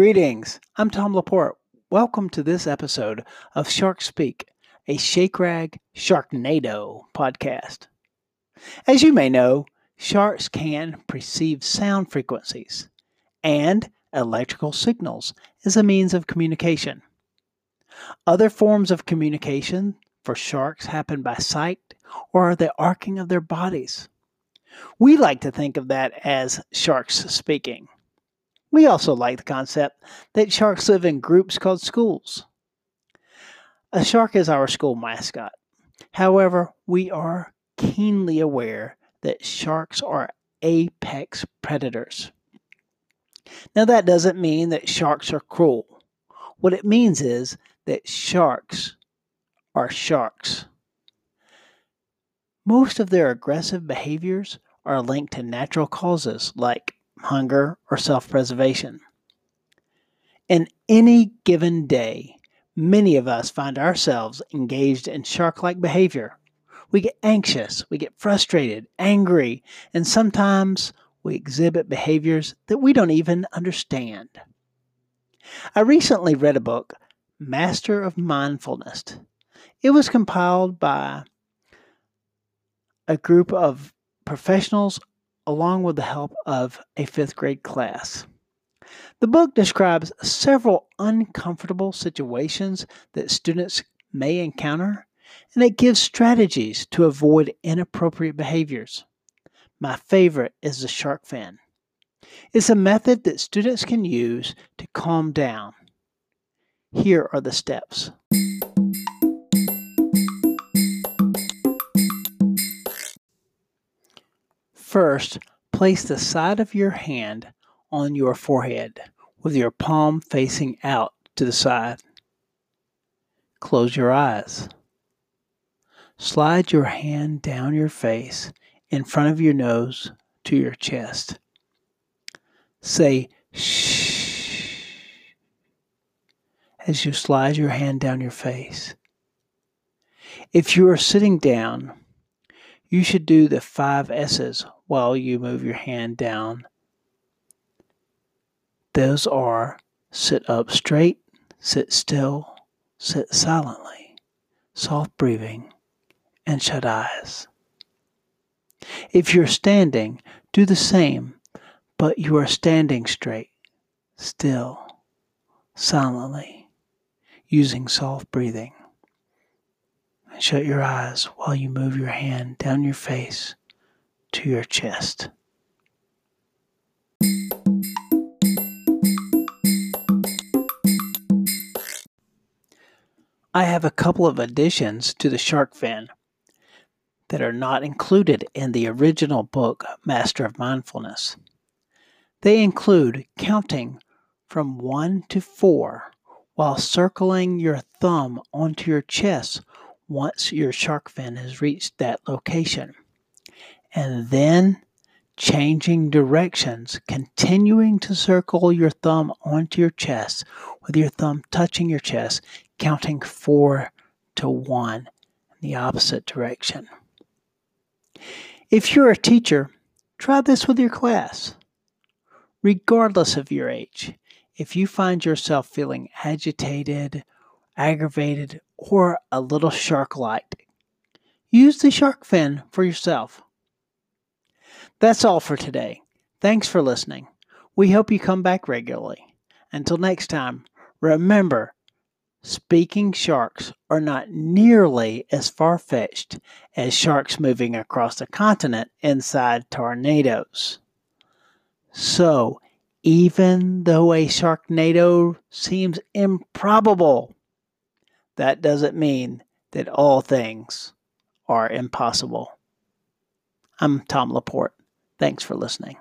Greetings. I'm Tom Laporte. Welcome to this episode of Shark Speak, a Shake Rag Sharknado podcast. As you may know, sharks can perceive sound frequencies and electrical signals as a means of communication. Other forms of communication for sharks happen by sight or the arcing of their bodies. We like to think of that as sharks speaking. We also like the concept that sharks live in groups called schools. A shark is our school mascot. However, we are keenly aware that sharks are apex predators. Now, that doesn't mean that sharks are cruel. What it means is that sharks are sharks. Most of their aggressive behaviors are linked to natural causes like hunger, or self preservation. In any given day, many of us find ourselves engaged in shark like behavior. We get anxious, we get frustrated, angry, and sometimes we exhibit behaviors that we don't even understand. I recently read a book, Master of Mindfulness. It was compiled by a group of professionals along with the help of a fifth grade class. The book describes several uncomfortable situations that students may encounter, and it gives strategies to avoid inappropriate behaviors. My favorite is the shark fin. It's a method that students can use to calm down. Here are the steps. First, place the side of your hand on your forehead with your palm facing out to the side. Close your eyes. Slide your hand down your face in front of your nose to your chest. Say shh as you slide your hand down your face. If you are sitting down, you should do the five S's while you move your hand down. Those are sit up straight, sit still, sit silently, soft breathing, and shut eyes. If you're standing, do the same, but you are standing straight, still, silently, using soft breathing. And shut your eyes while you move your hand down your face to your chest. I have a couple of additions to the shark fin that are not included in the original book, Master of Mindfulness. They include counting from 1 to 4 while circling your thumb onto your chest once your shark fin has reached that location and then changing directions, continuing to circle your thumb onto your chest with your thumb touching your chest, counting four to one in the opposite direction. If you're a teacher, try this with your class. Regardless of your age, if you find yourself feeling agitated, aggravated, or a little shark like, use the shark fin for yourself. That's all for today. Thanks for listening. We hope you come back regularly. Until next time, remember speaking sharks are not nearly as far fetched as sharks moving across the continent inside tornadoes. So, even though a sharknado seems improbable, that doesn't mean that all things are impossible. I'm Tom Laporte. Thanks for listening.